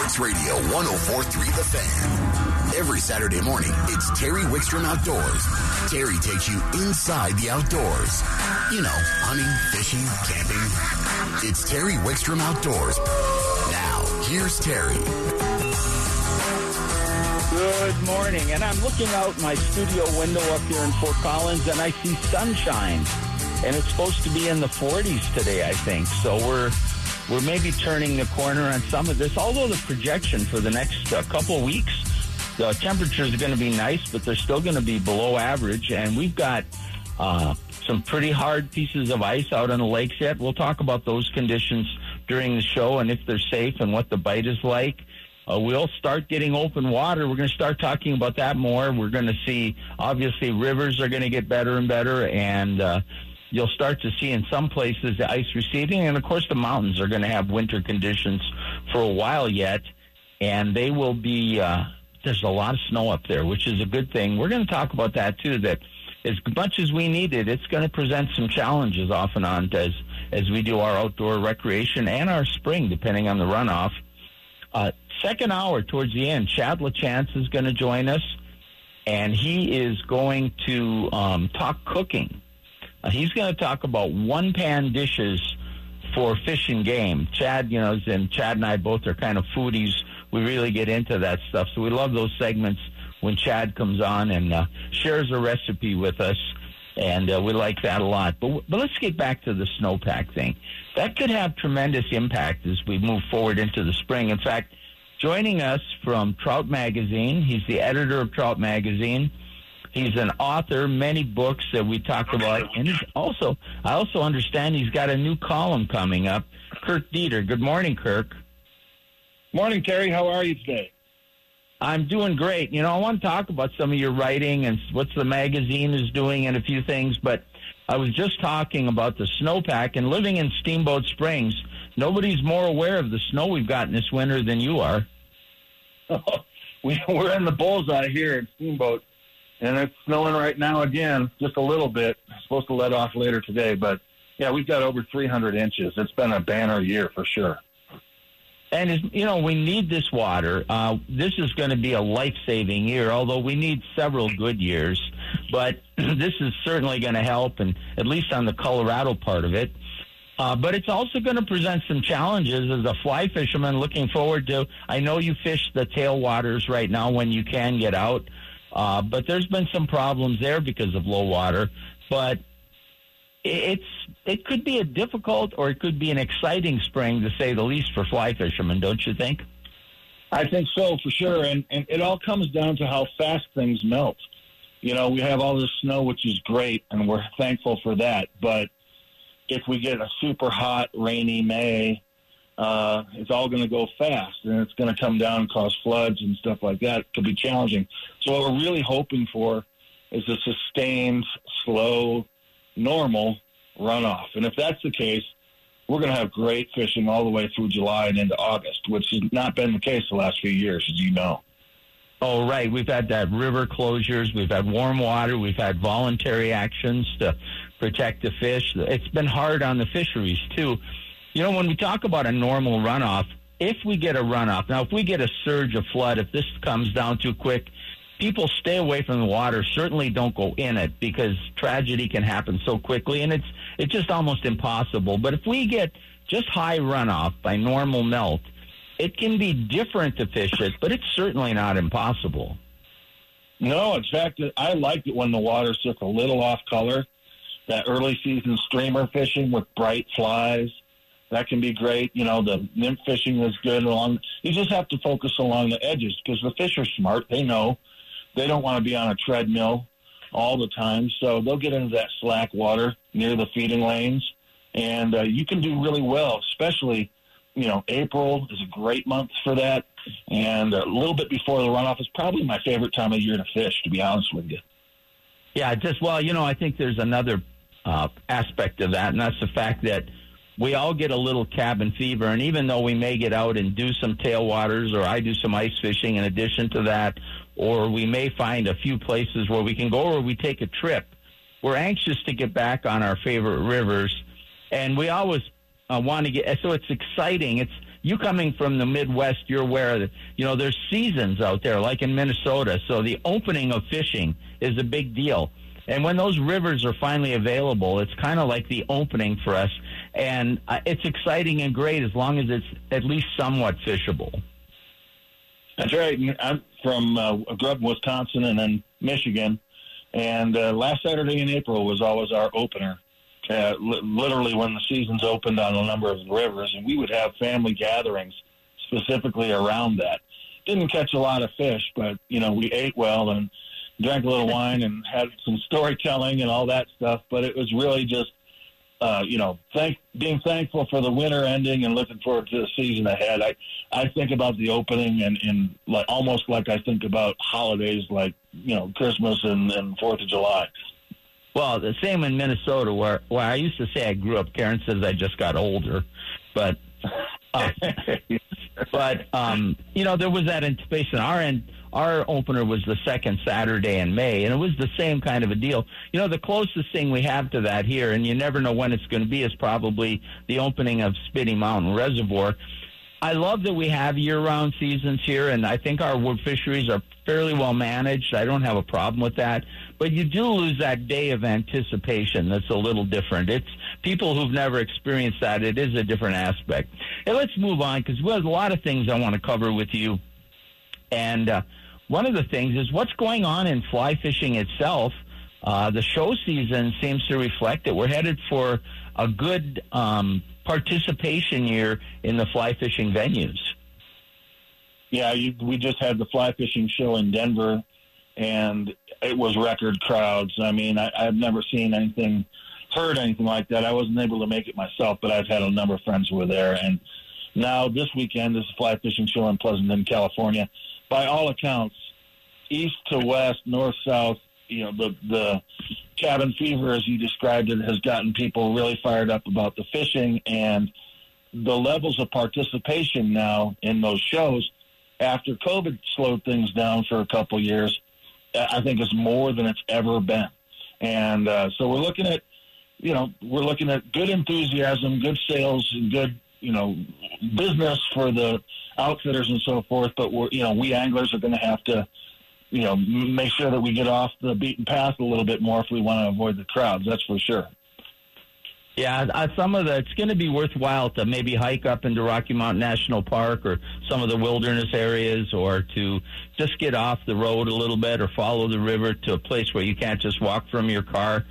Sports Radio 1043 The Fan. Every Saturday morning, it's Terry Wickstrom Outdoors. Terry takes you inside the outdoors. You know, hunting, fishing, camping. It's Terry Wickstrom Outdoors. Now, here's Terry. Good morning, and I'm looking out my studio window up here in Fort Collins, and I see sunshine, and it's supposed to be in the 40s today, I think. So we're we're maybe turning the corner on some of this. Although the projection for the next uh, couple of weeks, the temperatures are going to be nice, but they're still going to be below average, and we've got. Uh, some pretty hard pieces of ice out on the lakes yet. We'll talk about those conditions during the show and if they're safe and what the bite is like. Uh, we'll start getting open water. We're going to start talking about that more. We're going to see, obviously, rivers are going to get better and better, and uh, you'll start to see in some places the ice receding. And of course, the mountains are going to have winter conditions for a while yet, and they will be. Uh, there's a lot of snow up there, which is a good thing. We're going to talk about that too. That as much as we need it, it's going to present some challenges off and on as as we do our outdoor recreation and our spring, depending on the runoff. Uh, second hour towards the end, Chad LaChance is going to join us, and he is going to um, talk cooking. Uh, he's going to talk about one pan dishes for fish and game. Chad, you know, and Chad and I both are kind of foodies. We really get into that stuff, so we love those segments when Chad comes on and uh, shares a recipe with us. And uh, we like that a lot. But, but let's get back to the snowpack thing. That could have tremendous impact as we move forward into the spring. In fact, joining us from Trout Magazine, he's the editor of Trout Magazine. He's an author, many books that we talked about, and he's also I also understand he's got a new column coming up. Kirk Deeter. Good morning, Kirk. Morning, Terry. How are you today? I'm doing great. You know, I want to talk about some of your writing and what the magazine is doing and a few things, but I was just talking about the snowpack and living in Steamboat Springs. Nobody's more aware of the snow we've gotten this winter than you are. we, we're in the bullseye here at Steamboat, and it's snowing right now again, just a little bit. It's supposed to let off later today, but yeah, we've got over 300 inches. It's been a banner year for sure and you know we need this water. Uh, this is going to be a life-saving year, although we need several good years. But this is certainly going to help, and at least on the Colorado part of it. Uh, but it's also going to present some challenges as a fly fisherman. Looking forward to. I know you fish the tailwaters right now when you can get out, uh, but there's been some problems there because of low water. But it's it could be a difficult or it could be an exciting spring to say the least for fly fishermen, don't you think? I think so for sure, and and it all comes down to how fast things melt. You know, we have all this snow, which is great, and we're thankful for that. But if we get a super hot, rainy May, uh, it's all going to go fast, and it's going to come down and cause floods and stuff like that. It could be challenging. So what we're really hoping for is a sustained, slow normal runoff. And if that's the case, we're going to have great fishing all the way through July and into August, which has not been the case the last few years, as you know. Oh, right. We've had that river closures. We've had warm water. We've had voluntary actions to protect the fish. It's been hard on the fisheries, too. You know, when we talk about a normal runoff, if we get a runoff, now, if we get a surge of flood, if this comes down too quick, people stay away from the water. Certainly don't go in it because tragedy can happen so quickly, and it's it's just almost impossible. But if we get just high runoff by normal melt, it can be different to fish it, but it's certainly not impossible. No, in fact, I like it when the water's just a little off color. That early season streamer fishing with bright flies, that can be great. You know, the nymph fishing is good along. You just have to focus along the edges because the fish are smart. They know they don't want to be on a treadmill all the time, so they'll get into that slack water near the feeding lanes, and uh, you can do really well, especially. You know, April is a great month for that, and a little bit before the runoff is probably my favorite time of year to fish. To be honest with you. Yeah, just well, you know, I think there's another uh, aspect of that, and that's the fact that we all get a little cabin fever. And even though we may get out and do some tailwaters, or I do some ice fishing in addition to that, or we may find a few places where we can go or we take a trip. We're anxious to get back on our favorite rivers, and we always uh, want to get. So it's exciting. It's you coming from the Midwest, you're aware that you know there's seasons out there, like in Minnesota. So the opening of fishing is a big deal. And when those rivers are finally available, it's kind of like the opening for us. And uh, it's exciting and great as long as it's at least somewhat fishable. That's right. I'm from, uh, grew Wisconsin and then Michigan. And uh, last Saturday in April was always our opener. Uh, li- literally when the seasons opened on a number of rivers, and we would have family gatherings specifically around that. Didn't catch a lot of fish, but you know we ate well and drank a little wine and had some storytelling and all that stuff. But it was really just, uh, you know, thank being thankful for the winter ending and looking forward to the season ahead. I I think about the opening and, and like almost like I think about holidays like you know Christmas and and Fourth of July. Well, the same in Minnesota, where where I used to say I grew up. Karen says I just got older, but but um, you know there was that anticipation. Our end, our opener was the second Saturday in May, and it was the same kind of a deal. You know, the closest thing we have to that here, and you never know when it's going to be, is probably the opening of Spinney Mountain Reservoir. I love that we have year-round seasons here, and I think our wood fisheries are fairly well managed. I don't have a problem with that. But you do lose that day of anticipation that's a little different. It's people who've never experienced that. It is a different aspect. And let's move on because we have a lot of things I want to cover with you. And uh, one of the things is what's going on in fly fishing itself. Uh, the show season seems to reflect that we're headed for a good um, participation year in the fly fishing venues. Yeah, you, we just had the fly fishing show in Denver, and it was record crowds. I mean, I, I've never seen anything, heard anything like that. I wasn't able to make it myself, but I've had a number of friends who were there. And now this weekend is a fly fishing show in Pleasanton, California. By all accounts, east to west, north south, you know, the the cabin fever, as you described it, has gotten people really fired up about the fishing and the levels of participation now in those shows after COVID slowed things down for a couple years. I think is more than it's ever been, and uh, so we're looking at, you know, we're looking at good enthusiasm, good sales, good, you know, business for the outfitters and so forth. But we're, you know, we anglers are going to have to you know, make sure that we get off the beaten path a little bit more if we want to avoid the crowds. That's for sure. Yeah, uh, some of the it's going to be worthwhile to maybe hike up into Rocky Mountain National Park or some of the wilderness areas, or to just get off the road a little bit or follow the river to a place where you can't just walk from your car.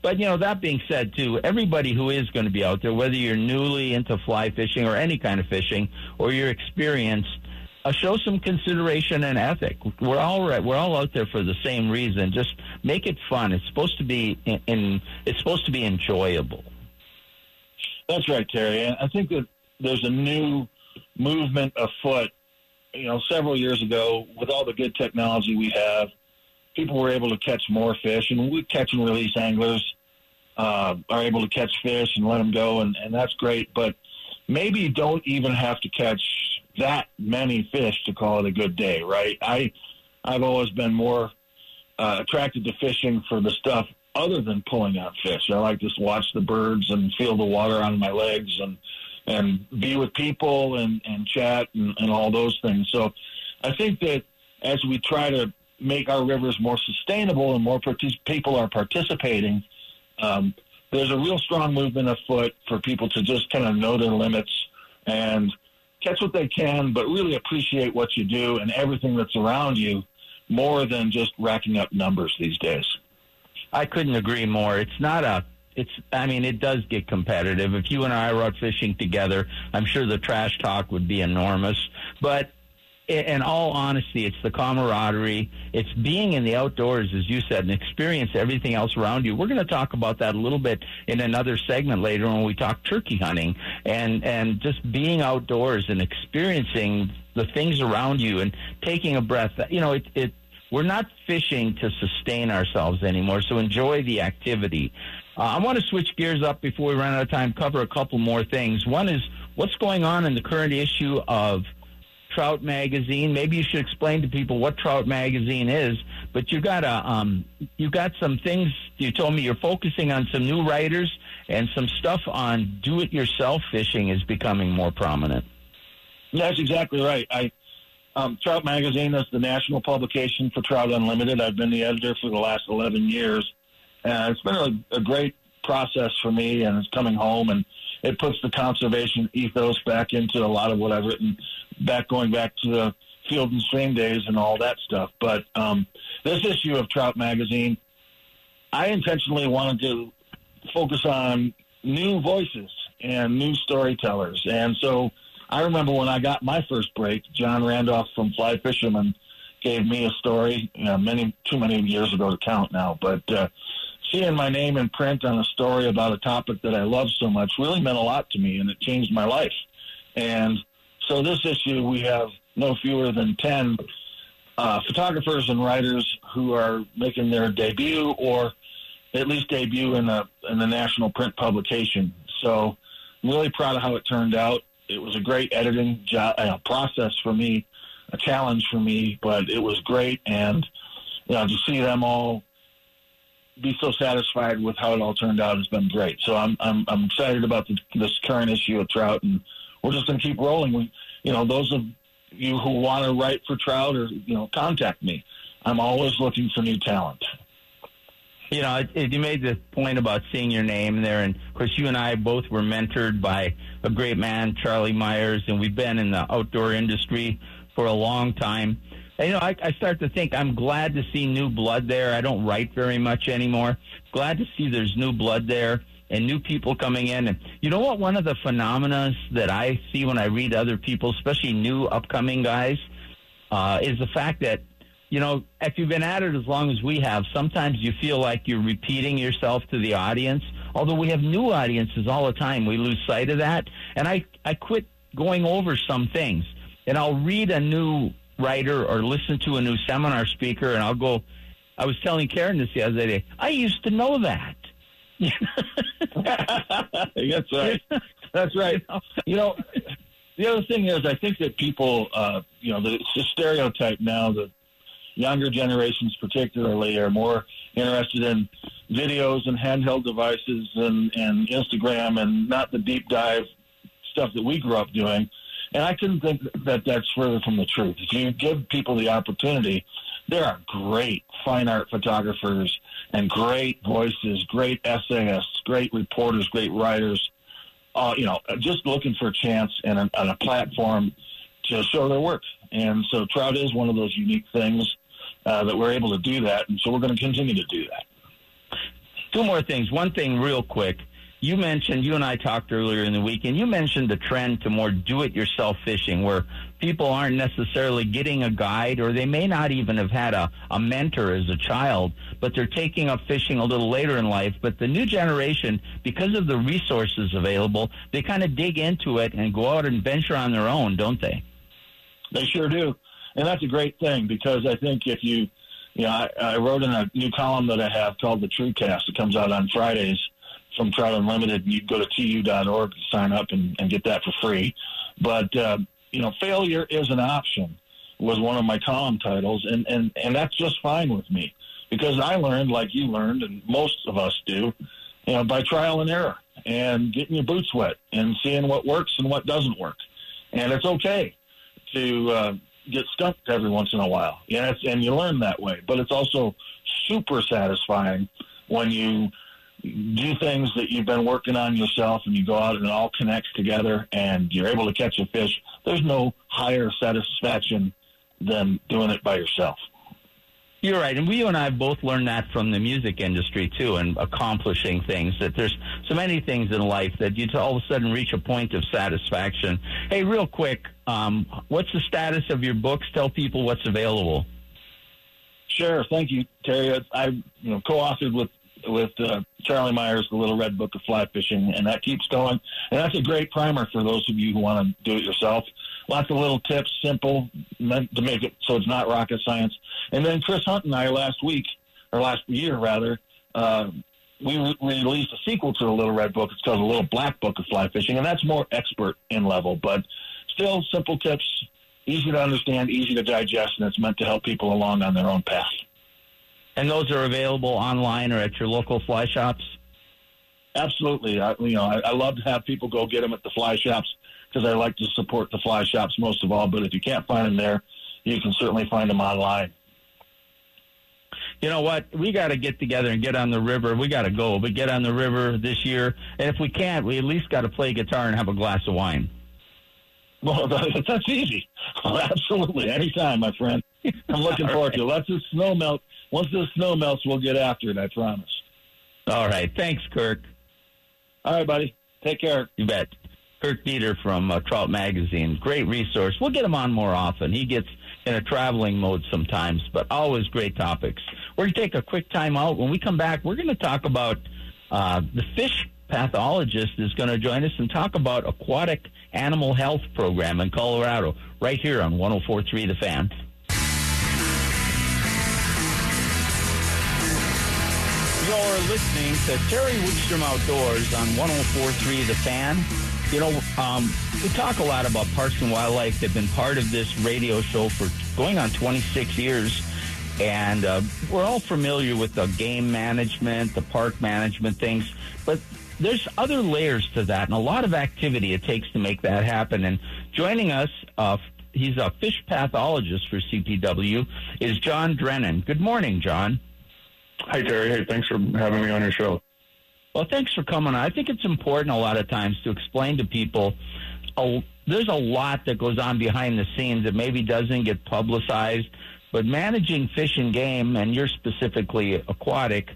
But you know, that being said, too, everybody who is going to be out there, whether you're newly into fly fishing or any kind of fishing, or you're experienced, uh, show some consideration and ethic. We're all right. We're all out there for the same reason. Just make it fun. It's supposed to be in, in it's supposed to be enjoyable. That's right, Terry. And I think that there's a new movement afoot. You know, several years ago, with all the good technology we have, people were able to catch more fish, and we catch and release anglers uh, are able to catch fish and let them go, and, and that's great. But maybe you don't even have to catch that many fish to call it a good day, right? I I've always been more uh, attracted to fishing for the stuff other than pulling out fish. I like to watch the birds and feel the water on my legs and and be with people and and chat and, and all those things. So I think that as we try to make our rivers more sustainable and more partic- people are participating, um, there's a real strong movement afoot for people to just kind of know their limits and catch what they can, but really appreciate what you do and everything that's around you more than just racking up numbers these days. I couldn't agree more. It's not a it's I mean it does get competitive. If you and I were out fishing together, I'm sure the trash talk would be enormous. But in all honesty, it's the camaraderie. It's being in the outdoors, as you said, and experience everything else around you. We're going to talk about that a little bit in another segment later when we talk turkey hunting and and just being outdoors and experiencing the things around you and taking a breath. You know, it it we're not fishing to sustain ourselves anymore. So enjoy the activity. Uh, I want to switch gears up before we run out of time. Cover a couple more things. One is what's going on in the current issue of Trout Magazine. Maybe you should explain to people what Trout Magazine is. But you got a um, you got some things. You told me you're focusing on some new writers and some stuff on do-it-yourself fishing is becoming more prominent. That's exactly right. I um, Trout Magazine is the national publication for Trout Unlimited. I've been the editor for the last 11 years. And it's been a, a great process for me, and it's coming home, and it puts the conservation ethos back into a lot of what I've written, back going back to the field and stream days and all that stuff. But um, this issue of Trout Magazine, I intentionally wanted to focus on new voices and new storytellers. And so I remember when I got my first break, John Randolph from Fly Fisherman gave me a story you know, many too many years ago to count now, but uh, seeing my name in print on a story about a topic that I love so much really meant a lot to me, and it changed my life. And so this issue, we have no fewer than ten uh, photographers and writers who are making their debut or at least debut in a in the national print publication. So I'm really proud of how it turned out. It was a great editing uh, process for me, a challenge for me, but it was great. And you know, to see them all be so satisfied with how it all turned out has been great. So I'm I'm I'm excited about the, this current issue of Trout, and we're just going to keep rolling. We, you know, those of you who want to write for Trout or you know, contact me. I'm always looking for new talent you know, it, it, you made the point about seeing your name there, and of course, you and I both were mentored by a great man, Charlie Meyers, and we've been in the outdoor industry for a long time. And, you know, I, I start to think I'm glad to see new blood there. I don't write very much anymore. Glad to see there's new blood there and new people coming in. And you know what? One of the phenomena that I see when I read other people, especially new upcoming guys, uh, is the fact that you know, if you've been at it as long as we have, sometimes you feel like you're repeating yourself to the audience. Although we have new audiences all the time, we lose sight of that. And I, I quit going over some things. And I'll read a new writer or listen to a new seminar speaker, and I'll go, I was telling Karen this the other day, I used to know that. That's right. That's right. You know, the other thing is, I think that people, uh, you know, the, it's a stereotype now that younger generations particularly are more interested in videos and handheld devices and, and Instagram and not the deep dive stuff that we grew up doing. And I couldn't think that that's further from the truth. If you give people the opportunity, there are great fine art photographers and great voices, great essayists, great reporters, great writers. Uh, you know, just looking for a chance and a, and a platform to show their work. And so Trout is one of those unique things uh, that we're able to do that, and so we're going to continue to do that. Two more things. One thing, real quick. You mentioned, you and I talked earlier in the week, and you mentioned the trend to more do it yourself fishing where people aren't necessarily getting a guide or they may not even have had a, a mentor as a child, but they're taking up fishing a little later in life. But the new generation, because of the resources available, they kind of dig into it and go out and venture on their own, don't they? They sure do and that's a great thing because I think if you, you know, I, I wrote in a new column that I have called the TrueCast. It comes out on Fridays from Trout Unlimited. You go to tu.org to sign up and, and get that for free. But uh, you know, failure is an option was one of my column titles, and and and that's just fine with me because I learned like you learned, and most of us do, you know, by trial and error and getting your boots wet and seeing what works and what doesn't work, and it's okay to uh, get stumped every once in a while. Yes, and you learn that way. But it's also super satisfying when you do things that you've been working on yourself and you go out and it all connects together and you're able to catch a fish. There's no higher satisfaction than doing it by yourself. You're right, and we and I have both learned that from the music industry too, and accomplishing things. That there's so many things in life that you all of a sudden reach a point of satisfaction. Hey, real quick, um, what's the status of your books? Tell people what's available. Sure, thank you, Terry. I you know co-authored with with uh, Charlie Meyers, the Little Red Book of Fly Fishing, and that keeps going. And that's a great primer for those of you who want to do it yourself lots of little tips, simple, meant to make it so it's not rocket science. And then Chris Hunt and I last week, or last year rather, uh, we re- released a sequel to the Little Red Book. It's called the Little Black Book of Fly Fishing, and that's more expert in level, but still simple tips, easy to understand, easy to digest, and it's meant to help people along on their own path. And those are available online or at your local fly shops. Absolutely, I, you know I, I love to have people go get them at the fly shops because I like to support the fly shops most of all. But if you can't find them there, you can certainly find them online. You know what? We got to get together and get on the river. We got to go, but get on the river this year. And if we can't, we at least got to play guitar and have a glass of wine. Well, that's easy. Oh, absolutely, anytime, my friend. I'm looking forward right. to it. Let the snow melt. Once the snow melts, we'll get after it. I promise. All right. Thanks, Kirk. All right, buddy. Take care. You bet. Kirk Deeter from uh, Trout Magazine. Great resource. We'll get him on more often. He gets in a traveling mode sometimes, but always great topics. We're going to take a quick time out. When we come back, we're going to talk about uh, the fish pathologist is going to join us and talk about aquatic animal health program in Colorado right here on 1043 The Fan. You're listening to Terry Wickstrom Outdoors on 1043 The Fan. You know, um, we talk a lot about parks and wildlife. They've been part of this radio show for going on 26 years. And uh, we're all familiar with the game management, the park management things. But there's other layers to that and a lot of activity it takes to make that happen. And joining us, uh, he's a fish pathologist for CPW, is John Drennan. Good morning, John. Hi, Terry. Hey, thanks for having me on your show. Well, thanks for coming. I think it's important a lot of times to explain to people there's a lot that goes on behind the scenes that maybe doesn't get publicized. But managing fish and game, and you're specifically aquatic,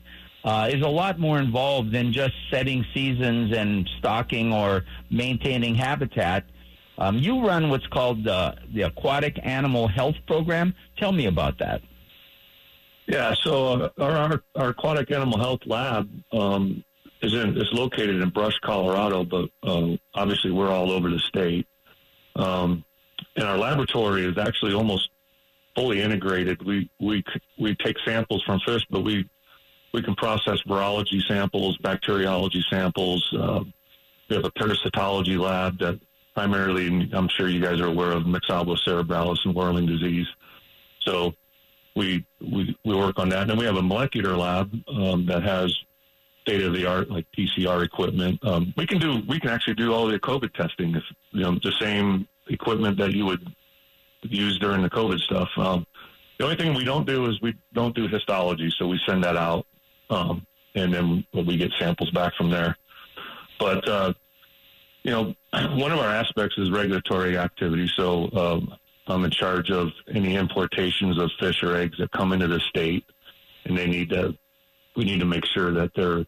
uh, is a lot more involved than just setting seasons and stocking or maintaining habitat. Um, you run what's called the, the Aquatic Animal Health Program. Tell me about that. Yeah, so uh, our, our aquatic animal health lab um, is in is located in Brush, Colorado, but uh, obviously we're all over the state. Um, and our laboratory is actually almost fully integrated. We we we take samples from fish, but we we can process virology samples, bacteriology samples. Uh, we have a parasitology lab that primarily, I'm sure you guys are aware of Myxobolus cerebralis and whirling disease. So we, we, we work on that. And then we have a molecular lab um, that has state of the art like PCR equipment. Um, we can do we can actually do all the COVID testing. If, you know the same equipment that you would use during the COVID stuff. Um, the only thing we don't do is we don't do histology, so we send that out, um, and then we get samples back from there. But uh, you know, one of our aspects is regulatory activity. So um, I'm in charge of any importations of fish or eggs that come into the state, and they need to. We need to make sure that they're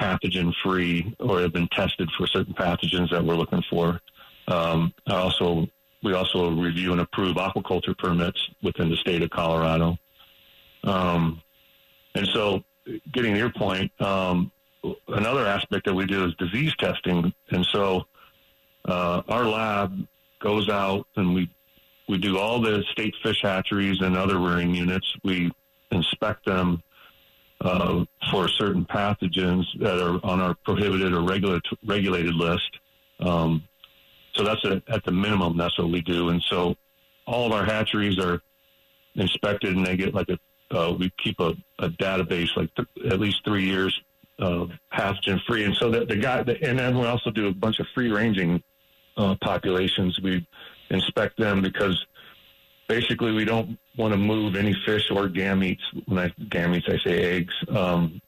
pathogen free or have been tested for certain pathogens that we're looking for. Um, also we also review and approve aquaculture permits within the state of Colorado. Um, and so, getting to your point, um, another aspect that we do is disease testing. And so, uh, our lab goes out and we we do all the state fish hatcheries and other rearing units. We inspect them uh, for certain pathogens that are on our prohibited or regulated list. Um, so that's a, at the minimum. That's what we do. And so all of our hatcheries are inspected, and they get like a uh, we keep a, a database like th- at least three years of pathogen free. And so that the guy, the, and then we also do a bunch of free ranging uh, populations. We inspect them because basically we don't want to move any fish or gametes. When I gametes, I say eggs. Um,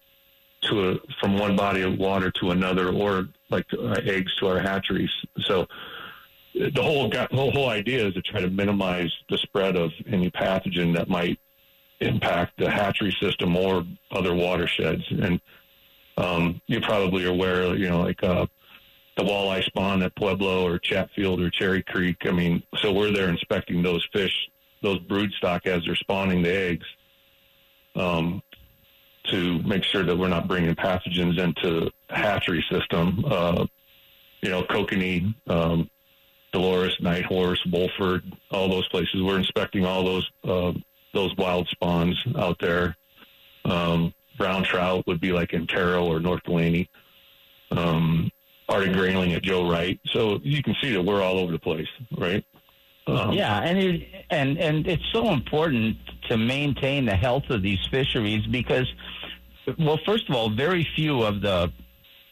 to a, from one body of water to another, or like uh, eggs to our hatcheries. So the whole the whole idea is to try to minimize the spread of any pathogen that might impact the hatchery system or other watersheds. And um, you probably are aware, you know, like uh, the walleye spawn at Pueblo or Chatfield or Cherry Creek. I mean, so we're there inspecting those fish those brood stock as they're spawning the eggs um, to make sure that we're not bringing pathogens into hatchery system. Uh, you know, kokanee, um, Dolores, Nighthorse, Wolford, all those places. We're inspecting all those uh, those wild spawns out there. Um, brown trout would be like Antero or North Delaney. Um, Arctic grayling at Joe Wright. So you can see that we're all over the place, right? Um, yeah, and it, and and it's so important to maintain the health of these fisheries because, well, first of all, very few of the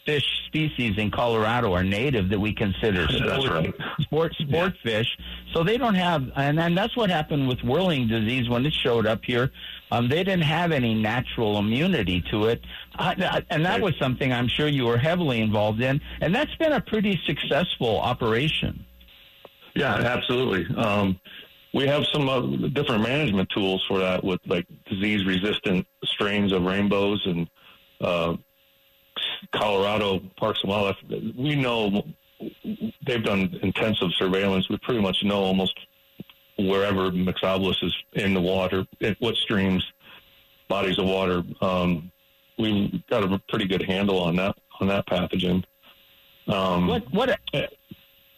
fish species in Colorado are native that we consider sport, right. sport, sport fish. So they don't have, and then that's what happened with whirling disease when it showed up here. Um, they didn't have any natural immunity to it, I, and that was something I'm sure you were heavily involved in, and that's been a pretty successful operation. Yeah, absolutely. Um, we have some uh, different management tools for that with like disease resistant strains of rainbows and uh, Colorado Parks and Wildlife. We know they've done intensive surveillance. We pretty much know almost wherever Myxobolus is in the water, in what streams, bodies of water. Um, we've got a pretty good handle on that on that pathogen. Um, What what?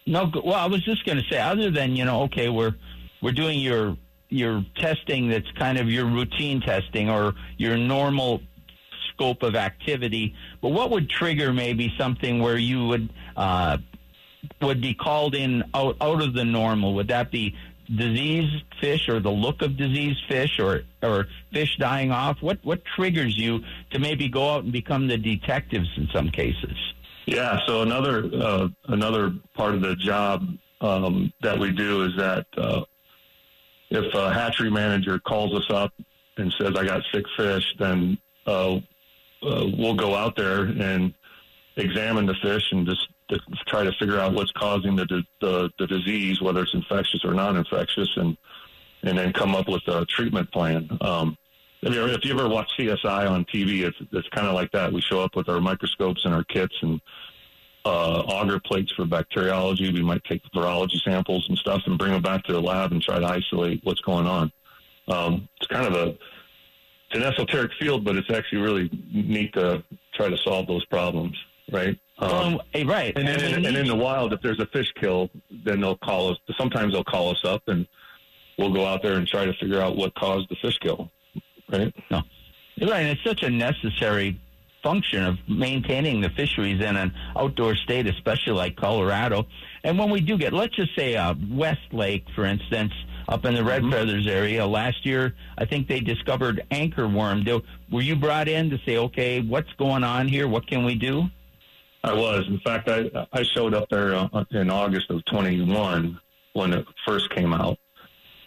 No, well, I was just going to say, other than you know, okay, we're we're doing your your testing that's kind of your routine testing or your normal scope of activity, but what would trigger maybe something where you would uh, would be called in out out of the normal? Would that be diseased fish or the look of diseased fish or or fish dying off? What what triggers you to maybe go out and become the detectives in some cases? Yeah. So another uh, another part of the job um, that we do is that uh, if a hatchery manager calls us up and says, "I got sick fish," then uh, uh, we'll go out there and examine the fish and just to try to figure out what's causing the the, the disease, whether it's infectious or non-infectious, and and then come up with a treatment plan. Um, if you, ever, if you ever watch CSI on TV, it's it's kind of like that. We show up with our microscopes and our kits and uh, agar plates for bacteriology. We might take virology samples and stuff and bring them back to the lab and try to isolate what's going on. Um, it's kind of a it's an esoteric field, but it's actually really neat to try to solve those problems, right? Um, Um, right. and, I then, and in the wild, if there's a fish kill, then they'll call us. Sometimes they'll call us up, and we'll go out there and try to figure out what caused the fish kill. Right? Right, and it's such a necessary function of maintaining the fisheries in an outdoor state, especially like Colorado. And when we do get, let's just say, uh, West Lake, for instance, up in the Red Feathers area, last year, I think they discovered anchor worm. Do- Were you brought in to say, okay, what's going on here? What can we do? I was. In fact, I I showed up there uh, in August of 21 when it first came out,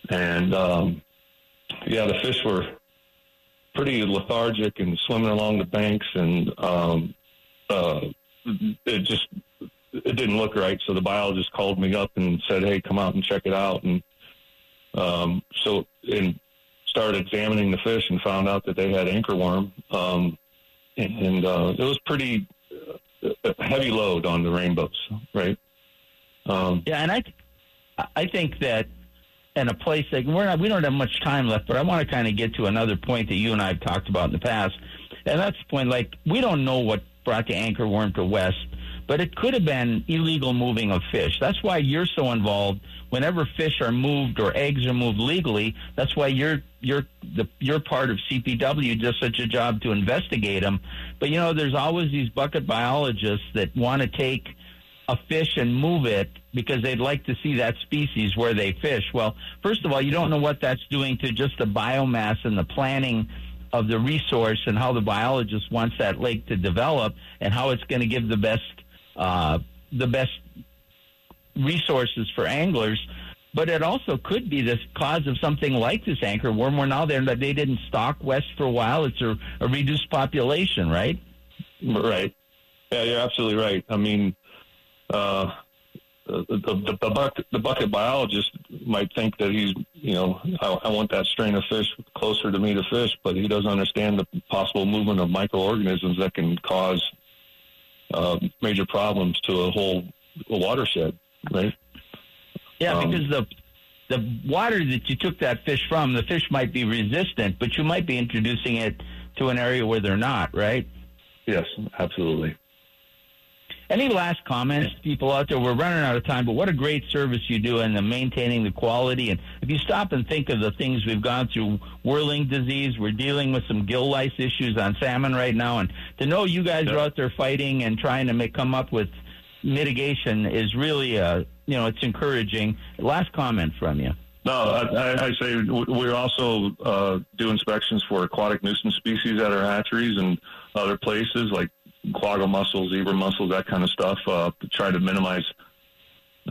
and um, yeah, the fish were pretty lethargic and swimming along the banks, and um, uh, it just it didn't look right. So the biologist called me up and said, "Hey, come out and check it out." And um, so and started examining the fish and found out that they had anchor worm, um, and, and uh, it was pretty heavy load on the rainbows, right? Um, Yeah, and I, I think that in a place like we're not, we don't have much time left, but I want to kind of get to another point that you and I have talked about in the past, and that's the point. Like we don't know what brought the anchor worm to West, but it could have been illegal moving of fish. That's why you're so involved. Whenever fish are moved or eggs are moved legally, that's why you're you're the you're part of CPW does such a job to investigate them. But you know, there's always these bucket biologists that want to take a fish and move it because they'd like to see that species where they fish. Well, first of all, you don't know what that's doing to just the biomass and the planning of the resource and how the biologist wants that lake to develop and how it's going to give the best uh, the best resources for anglers. But it also could be the cause of something like this anchor worm. Where now they're they didn't stock west for a while. It's a, a reduced population, right? right. Yeah, you're absolutely right. I mean, uh, the, the, the, bucket, the bucket biologist might think that he's, you know, I, I want that strain of fish closer to me to fish, but he doesn't understand the possible movement of microorganisms that can cause uh, major problems to a whole a watershed, right? Yeah, Um, because the the water that you took that fish from, the fish might be resistant, but you might be introducing it to an area where they're not, right? Yes, absolutely. Any last comments, people out there? We're running out of time, but what a great service you do in the maintaining the quality. And if you stop and think of the things we've gone through, whirling disease, we're dealing with some gill lice issues on salmon right now, and to know you guys are out there fighting and trying to make come up with mitigation is really, uh, you know, it's encouraging. Last comment from you. No, I, I- say w- we also uh, do inspections for aquatic nuisance species at our hatcheries and other places like quagga mussels, zebra mussels, that kind of stuff, uh, to try to minimize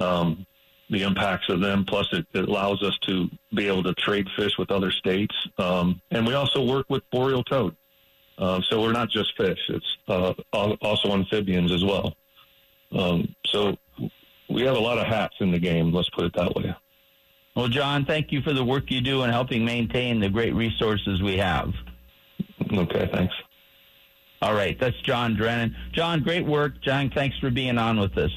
um, the impacts of them. Plus, it, it, allows us to be able to trade fish with other states. Um, and we also work with boreal toad. Uh, so we're not just fish; it's uh, also amphibians as well. Um, so we have a lot of hats in the game. Let's put it that way. Well, John, thank you for the work you do in helping maintain the great resources we have. Okay, thanks. All right, that's John Drennan. John, great work. John, thanks for being on with us.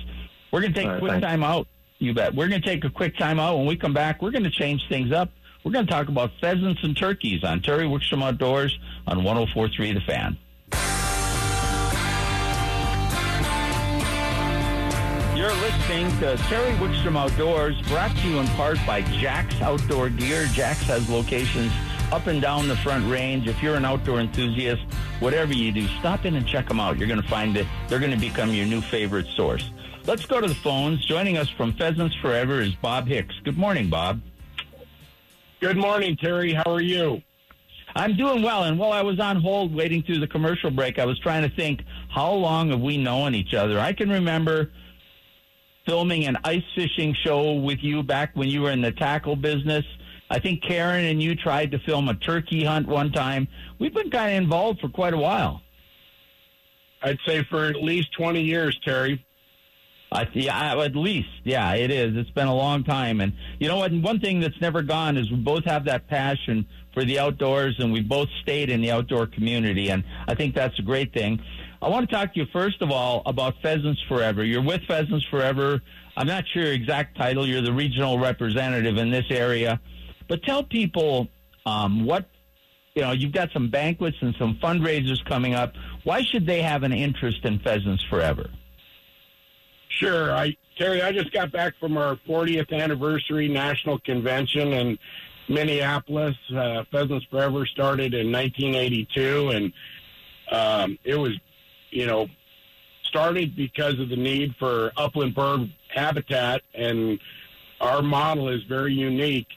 We're going to take right, a quick thanks. time out. You bet. We're going to take a quick time out. When we come back, we're going to change things up. We're going to talk about pheasants and turkeys on Terry Wickstrom Outdoors on 1043 The Fan. You're listening to Terry Wickstrom Outdoors, brought to you in part by Jack's Outdoor Gear. Jack's has locations up and down the front range. If you're an outdoor enthusiast, whatever you do, stop in and check them out. You're going to find that they're going to become your new favorite source. Let's go to the phones. Joining us from Pheasants Forever is Bob Hicks. Good morning, Bob. Good morning, Terry. How are you? I'm doing well. And while I was on hold waiting through the commercial break, I was trying to think how long have we known each other? I can remember filming an ice fishing show with you back when you were in the tackle business. I think Karen and you tried to film a turkey hunt one time. We've been kind of involved for quite a while. I'd say for at least 20 years, Terry. Uh, yeah, at least, yeah, it is. It's been a long time, and you know what? One thing that's never gone is we both have that passion for the outdoors, and we both stayed in the outdoor community, and I think that's a great thing. I want to talk to you first of all about Pheasants Forever. You're with Pheasants Forever. I'm not sure your exact title. You're the regional representative in this area, but tell people um, what you know. You've got some banquets and some fundraisers coming up. Why should they have an interest in Pheasants Forever? Sure. I Terry, I just got back from our 40th anniversary national convention in Minneapolis. Uh, Pheasants Forever started in 1982, and um, it was, you know, started because of the need for upland bird habitat, and our model is very unique,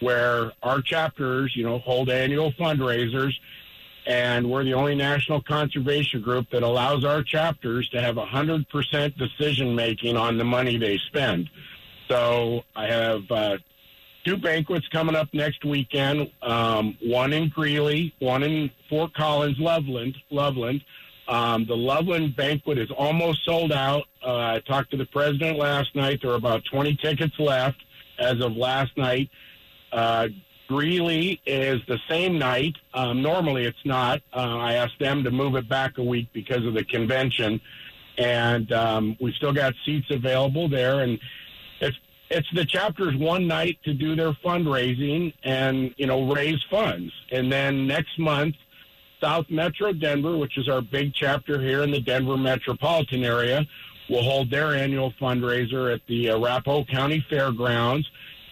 where our chapters, you know, hold annual fundraisers and we're the only national conservation group that allows our chapters to have 100% decision making on the money they spend. So I have uh, two banquets coming up next weekend. Um, one in Greeley, one in Fort Collins, Loveland. Loveland. Um, the Loveland banquet is almost sold out. Uh, I talked to the president last night. There are about 20 tickets left as of last night. Uh, Greeley is the same night. Um, normally it's not. Uh, I asked them to move it back a week because of the convention, and um, we still got seats available there. And it's it's the chapter's one night to do their fundraising and you know raise funds. And then next month, South Metro Denver, which is our big chapter here in the Denver metropolitan area, will hold their annual fundraiser at the Arapahoe County Fairgrounds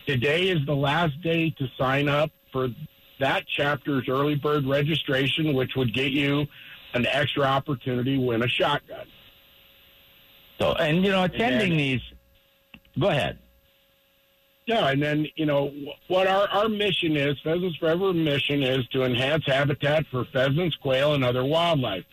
Today is the last day to sign up for that chapter's early bird registration, which would get you an extra opportunity to win a shotgun. So, and you know, attending then, these, go ahead. Yeah, and then you know what our our mission is. Pheasants Forever mission is to enhance habitat for pheasants, quail, and other wildlife.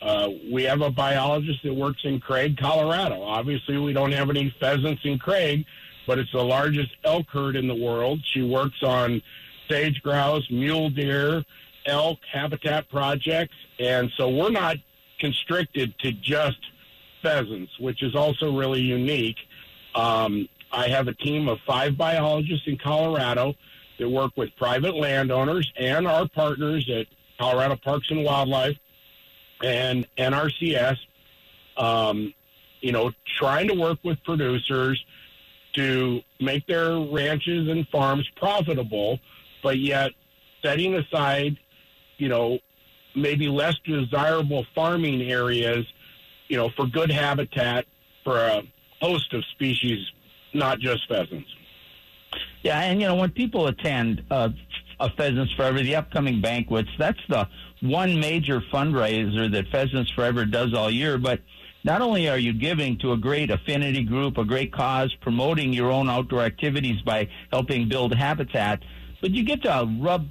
Uh, we have a biologist that works in Craig, Colorado. Obviously, we don't have any pheasants in Craig, but it's the largest elk herd in the world. She works on sage grouse, mule deer, elk habitat projects, and so we're not constricted to just pheasants, which is also really unique. Um, I have a team of five biologists in Colorado that work with private landowners and our partners at Colorado Parks and Wildlife and NRCS. Um, you know, trying to work with producers to make their ranches and farms profitable, but yet setting aside, you know, maybe less desirable farming areas, you know, for good habitat for a host of species, not just pheasants. Yeah, and you know, when people attend uh, a Pheasants Forever, the upcoming banquets, that's the one major fundraiser that Pheasants Forever does all year, but not only are you giving to a great affinity group, a great cause, promoting your own outdoor activities by helping build habitat, but you get to rub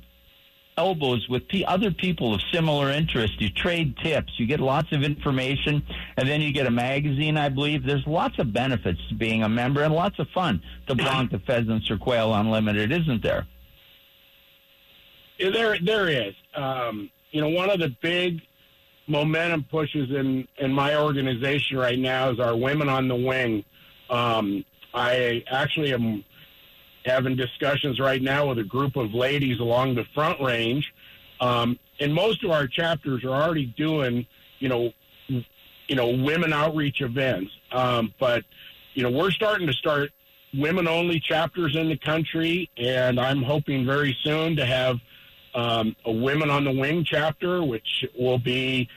elbows with other people of similar interest. You trade tips. You get lots of information, and then you get a magazine. I believe there's lots of benefits to being a member and lots of fun to belong to Pheasants or Quail Unlimited, isn't there? There, there is. Um, you know, one of the big momentum pushes in in my organization right now is our Women on the Wing. Um, I actually am having discussions right now with a group of ladies along the Front Range, um, and most of our chapters are already doing, you know, you know, women outreach events. Um, but you know, we're starting to start women only chapters in the country, and I'm hoping very soon to have um, a Women on the Wing chapter, which will be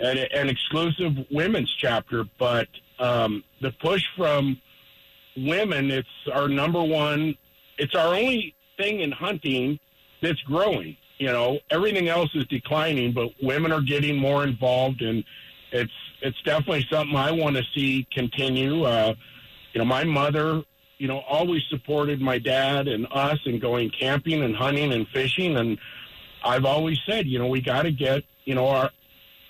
an, an exclusive women's chapter. But um, the push from women, it's our number one, it's our only thing in hunting that's growing. You know, everything else is declining, but women are getting more involved, and it's it's definitely something I want to see continue. Uh, you know, my mother you know, always supported my dad and us and going camping and hunting and fishing. And I've always said, you know, we got to get, you know, our,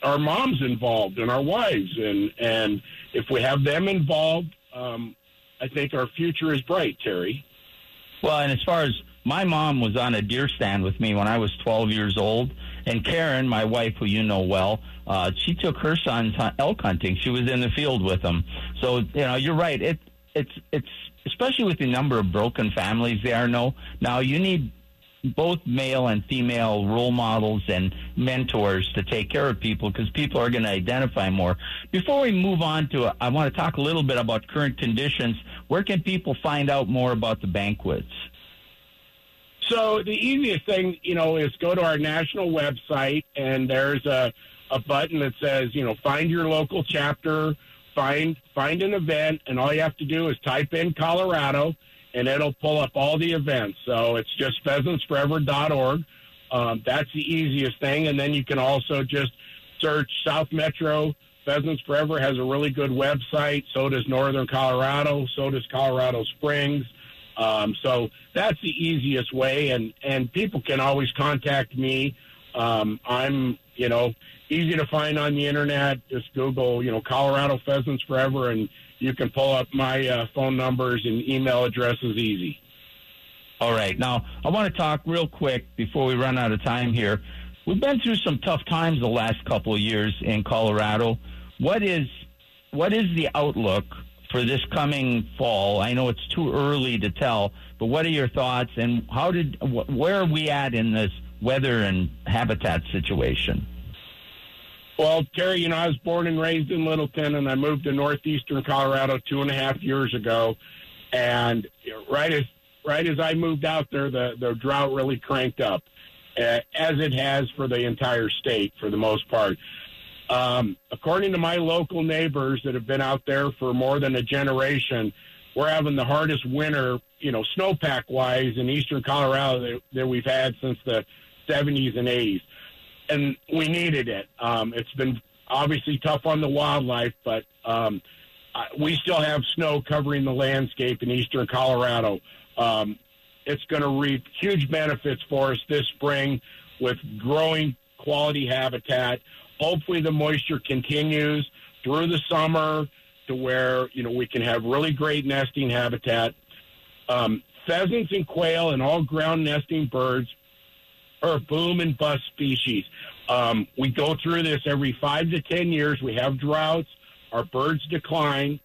our moms involved and our wives. And, and if we have them involved, um, I think our future is bright, Terry. Well, and as far as my mom was on a deer stand with me when I was 12 years old, and Karen, my wife, who you know well, uh, she took her sons elk hunting. She was in the field with them. So you know, you're right. It it's it's especially with the number of broken families there know now you need both male and female role models and mentors to take care of people because people are going to identify more. Before we move on to, I want to talk a little bit about current conditions. Where can people find out more about the banquets? So the easiest thing, you know, is go to our national website and there's a, a button that says, you know, find your local chapter find find an event, and all you have to do is type in Colorado, and it'll pull up all the events. So it's just pheasantsforever.org. Um, that's the easiest thing, and then you can also just search South Metro. Pheasants Forever has a really good website. So does Northern Colorado. So does Colorado Springs. Um, so that's the easiest way, and and people can always contact me. Um, I'm you know easy to find on the internet. Just Google, you know, Colorado Pheasants Forever, and you can pull up my uh, phone numbers and email addresses easy. All right. Now, I want to talk real quick before we run out of time here. We've been through some tough times the last couple of years in Colorado. What is what is the outlook for this coming fall? I know it's too early to tell, but what are your thoughts and how did where are we at in this weather and habitat situation? Well, Terry, you know, I was born and raised in Littleton, and I moved to northeastern Colorado two and a half years ago. And right as right as I moved out there, the the drought really cranked up, uh, as it has for the entire state for the most part. Um, according to my local neighbors that have been out there for more than a generation, we're having the hardest winter, you know, snowpack wise in eastern Colorado that, that we've had since the 70s and 80s and we needed it. Um, it's been obviously tough on the wildlife, but um, we still have snow covering the landscape in eastern Colorado. Um, it's going to reap huge benefits for us this spring with growing quality habitat. Hopefully, the moisture continues through the summer to where you know we can have really great nesting habitat. Um, pheasants and quail and all ground nesting birds are boom and bust species. Um, we go through this every five to 10 years. We have droughts, our birds decline.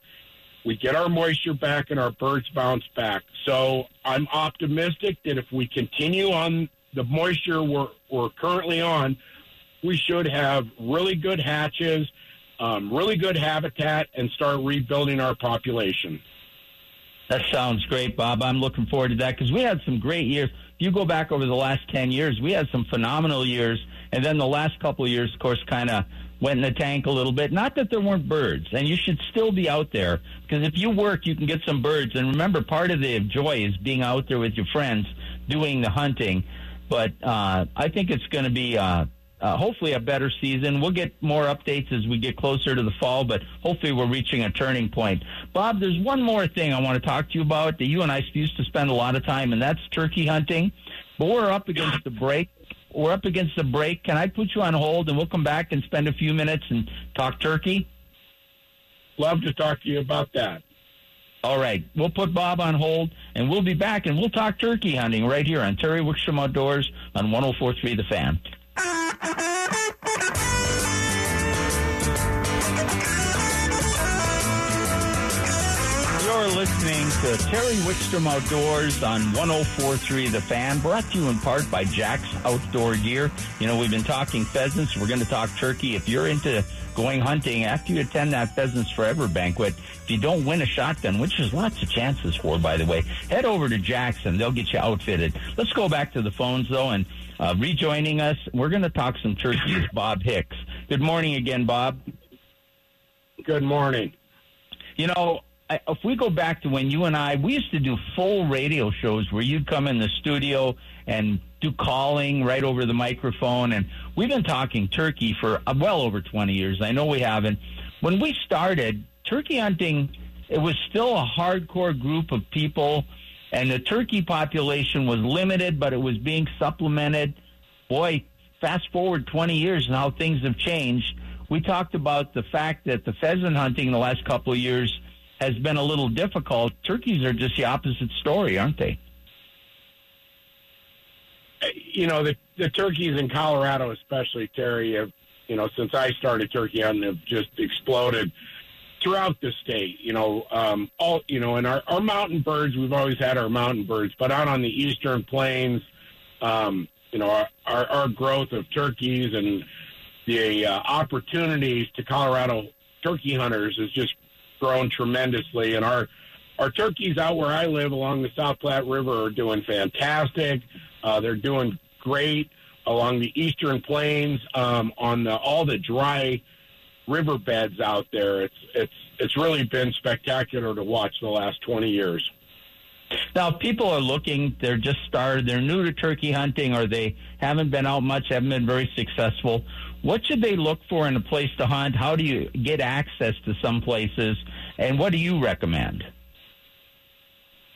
We get our moisture back and our birds bounce back. So I'm optimistic that if we continue on the moisture we're, we're currently on, we should have really good hatches, um, really good habitat, and start rebuilding our population. That sounds great, Bob. I'm looking forward to that because we had some great years. If you go back over the last 10 years, we had some phenomenal years and then the last couple of years, of course, kind of went in the tank a little bit. Not that there weren't birds, and you should still be out there because if you work, you can get some birds. And remember, part of the joy is being out there with your friends doing the hunting. But uh, I think it's going to be uh, uh, hopefully a better season. We'll get more updates as we get closer to the fall, but hopefully we're reaching a turning point. Bob, there's one more thing I want to talk to you about that you and I used to spend a lot of time, and that's turkey hunting. But we're up against the break we're up against the break. Can I put you on hold and we'll come back and spend a few minutes and talk turkey? Love to talk to you about that. All right. We'll put Bob on hold and we'll be back and we'll talk turkey hunting right here on Terry Wickstrom Outdoors on 1043 The Fan. You're listening to Terry Wickstrom Outdoors on 1043 The Fan, brought to you in part by Jack's Outdoor Gear. You know, we've been talking pheasants. We're going to talk turkey. If you're into going hunting after you attend that Pheasants Forever banquet, if you don't win a shotgun, which there's lots of chances for, by the way, head over to Jackson. They'll get you outfitted. Let's go back to the phones, though, and uh, rejoining us, we're going to talk some turkeys. Bob Hicks. Good morning again, Bob. Good morning. You know, if we go back to when you and I, we used to do full radio shows where you'd come in the studio and do calling right over the microphone. And we've been talking turkey for uh, well over 20 years. I know we haven't. When we started, turkey hunting, it was still a hardcore group of people, and the turkey population was limited, but it was being supplemented. Boy, fast forward 20 years and how things have changed. We talked about the fact that the pheasant hunting in the last couple of years has been a little difficult. Turkeys are just the opposite story, aren't they? You know, the, the turkeys in Colorado, especially, Terry, have, you know, since I started turkey hunting, have just exploded throughout the state. You know, um, all, you know, and our, our mountain birds, we've always had our mountain birds, but out on the eastern plains, um, you know, our, our, our growth of turkeys and the uh, opportunities to Colorado turkey hunters has just grown tremendously, and our our turkeys out where I live along the South Platte River are doing fantastic. Uh, they're doing great along the eastern plains um, on the, all the dry riverbeds out there. It's it's it's really been spectacular to watch the last twenty years. Now, people are looking, they're just started, they're new to turkey hunting, or they haven't been out much, haven't been very successful. What should they look for in a place to hunt? How do you get access to some places? And what do you recommend?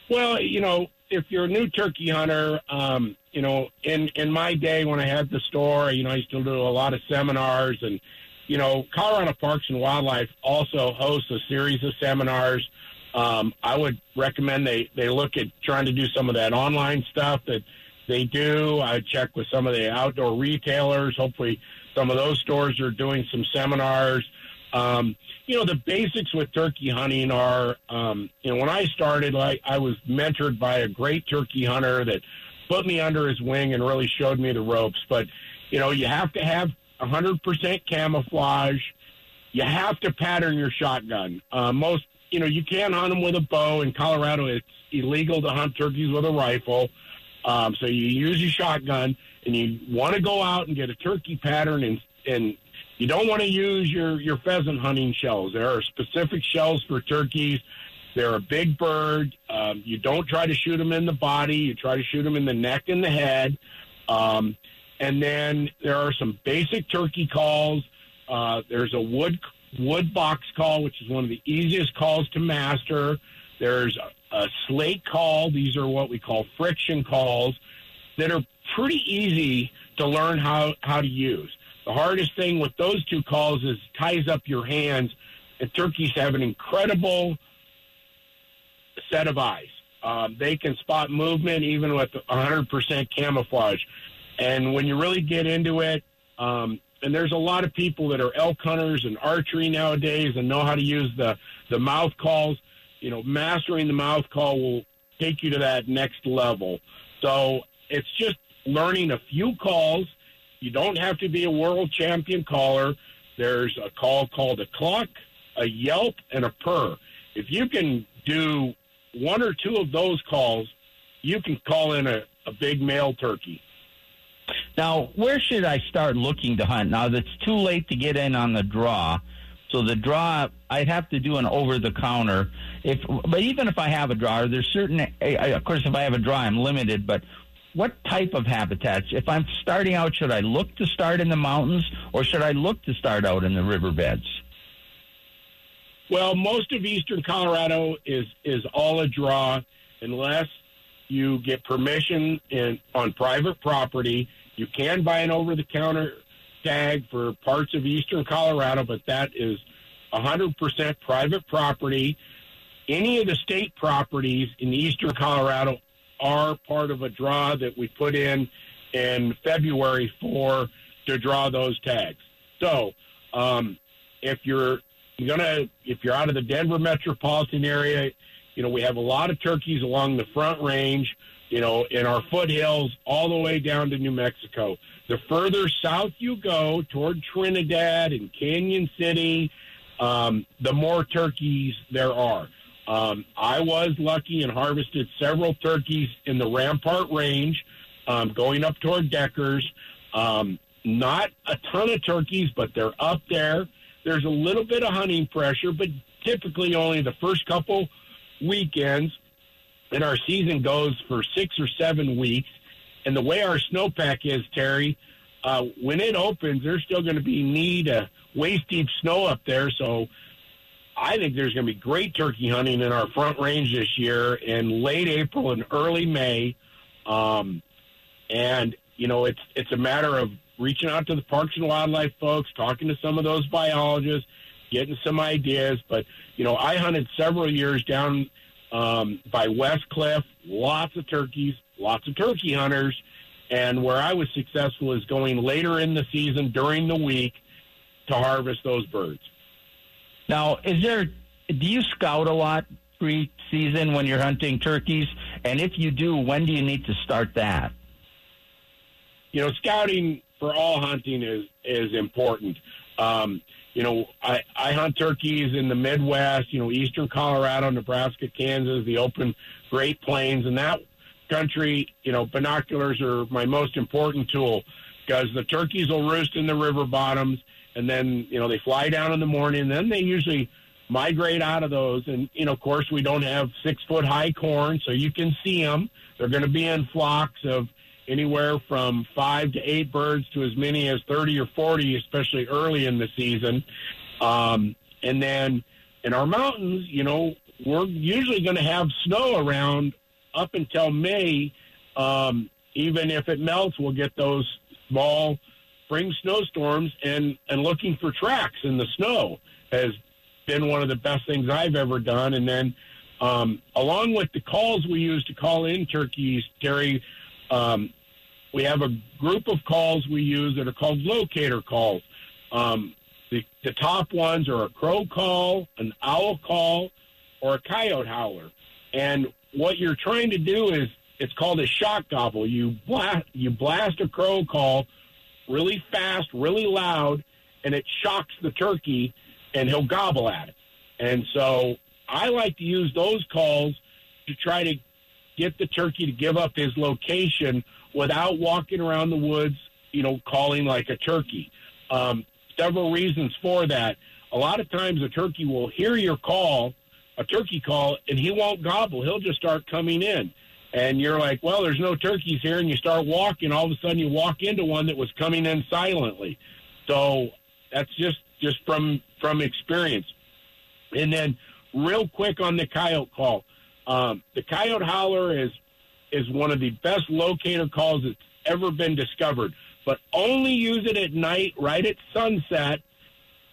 Well, you know, if you're a new turkey hunter, um, you know, in, in my day when I had the store, you know, I used to do a lot of seminars and, you know, Colorado Parks and Wildlife also hosts a series of seminars um, I would recommend they, they look at trying to do some of that online stuff that they do. I check with some of the outdoor retailers. Hopefully, some of those stores are doing some seminars. Um, you know, the basics with turkey hunting are, um, you know, when I started, I, I was mentored by a great turkey hunter that put me under his wing and really showed me the ropes. But, you know, you have to have 100% camouflage. You have to pattern your shotgun. Uh, most you know, you can't hunt them with a bow. In Colorado, it's illegal to hunt turkeys with a rifle. Um, so you use your shotgun, and you want to go out and get a turkey pattern, and and you don't want to use your your pheasant hunting shells. There are specific shells for turkeys. They're a big bird. Um, you don't try to shoot them in the body. You try to shoot them in the neck and the head. Um, and then there are some basic turkey calls. Uh, there's a wood wood box call, which is one of the easiest calls to master. There's a, a slate call. These are what we call friction calls that are pretty easy to learn how, how to use. The hardest thing with those two calls is ties up your hands, and turkeys have an incredible set of eyes. Um, they can spot movement even with 100% camouflage. And when you really get into it, um, and there's a lot of people that are elk hunters and archery nowadays and know how to use the the mouth calls. You know, mastering the mouth call will take you to that next level. So it's just learning a few calls. You don't have to be a world champion caller. There's a call called a cluck, a yelp, and a purr. If you can do one or two of those calls, you can call in a, a big male turkey. Now, where should I start looking to hunt? Now, it's too late to get in on the draw. So the draw, I'd have to do an over the counter. If, but even if I have a draw, there's certain. Eh, eh, of course, if I have a draw, I'm limited. But what type of habitats? If I'm starting out, should I look to start in the mountains, or should I look to start out in the riverbeds? Well, most of eastern Colorado is is all a draw, unless you get permission in on private property You can buy an over the counter tag for parts of eastern Colorado, but that is 100% private property. Any of the state properties in eastern Colorado are part of a draw that we put in in February for to draw those tags. So, um, if you're gonna, if you're out of the Denver metropolitan area, you know we have a lot of turkeys along the Front Range, you know, in our foothills, all the way down to New Mexico. The further south you go toward Trinidad and Cañon City, um, the more turkeys there are. Um, I was lucky and harvested several turkeys in the Rampart Range, um, going up toward Deckers. Um, not a ton of turkeys, but they're up there. There's a little bit of hunting pressure, but typically only the first couple weekends. And our season goes for six or seven weeks. And the way our snowpack is, Terry, uh, when it opens, there's still going to be knee to waist deep snow up there. So I think there's going to be great turkey hunting in our front range this year in late April and early May. Um, and you know, it's it's a matter of reaching out to the Parks and Wildlife folks, talking to some of those biologists, getting some ideas. But you know, I hunted several years down um, by Westcliffe, lots of turkeys, lots of turkey hunters, and where I was successful is going later in the season during the week to harvest those birds. Now, is there? Do you scout a lot pre-season when you're hunting turkeys? And if you do, when do you need to start that? You know, scouting for all hunting is is important. Um, you know, I, I hunt turkeys in the Midwest, you know, eastern Colorado, Nebraska, Kansas, the open Great Plains, and that country, you know, binoculars are my most important tool because the turkeys will roost in the river bottoms and then, you know, they fly down in the morning and then they usually migrate out of those. And, you know, of course, we don't have six foot high corn, so you can see them. They're going to be in flocks of anywhere from five to eight birds to as many as 30 or 40, especially early in the season. Um, and then in our mountains, you know, we're usually going to have snow around up until May. Um, even if it melts, we'll get those small spring snowstorms and, and looking for tracks in the snow has been one of the best things I've ever done. And then, um, along with the calls we use to call in turkeys, Terry, um, we have a group of calls we use that are called locator calls. Um, the, the top ones are a crow call, an owl call, or a coyote howler. And what you're trying to do is it's called a shock gobble. You blast you blast a crow call really fast, really loud, and it shocks the turkey, and he'll gobble at it. And so I like to use those calls to try to get the turkey to give up his location without walking around the woods, you know, calling like a turkey. Um, several reasons for that. A lot of times a turkey will hear your call, a turkey call, and he won't gobble. He'll just start coming in. And you're like, well, there's no turkeys here. And you start walking. All of a sudden you walk into one that was coming in silently. So that's just, just from, from experience. And then real quick on the coyote call. Um, the coyote holler is is one of the best locator calls that's ever been discovered. But only use it at night, right at sunset,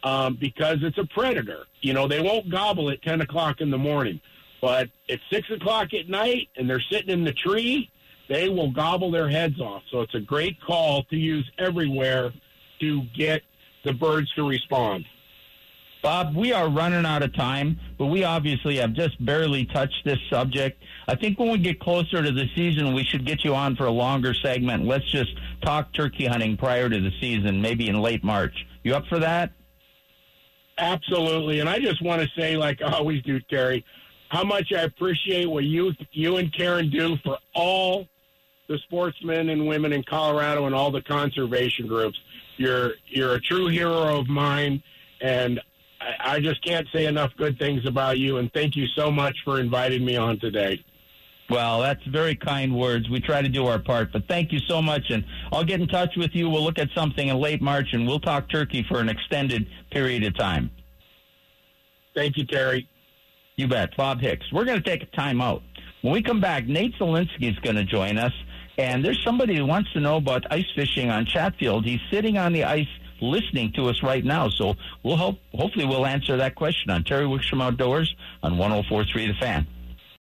um, because it's a predator. You know, they won't gobble at 10 o'clock in the morning. But at 6 o'clock at night and they're sitting in the tree, they will gobble their heads off. So it's a great call to use everywhere to get the birds to respond. Bob, we are running out of time, but we obviously have just barely touched this subject. I think when we get closer to the season, we should get you on for a longer segment. Let's just talk turkey hunting prior to the season, maybe in late March. You up for that? Absolutely. And I just want to say, like I always do, Terry, how much I appreciate what you you and Karen do for all the sportsmen and women in Colorado and all the conservation groups. You're you're a true hero of mine, and I, I just can't say enough good things about you, and thank you so much for inviting me on today. Well, that's very kind words. We try to do our part, but thank you so much. And I'll get in touch with you. We'll look at something in late March, and we'll talk turkey for an extended period of time. Thank you, Terry. You bet. Bob Hicks. We're going to take a time out. When we come back, Nate Zelinsky is going to join us. And there's somebody who wants to know about ice fishing on Chatfield. He's sitting on the ice listening to us right now. So we'll hope, hopefully we'll answer that question on Terry Wickstrom Outdoors on 104.3 The Fan.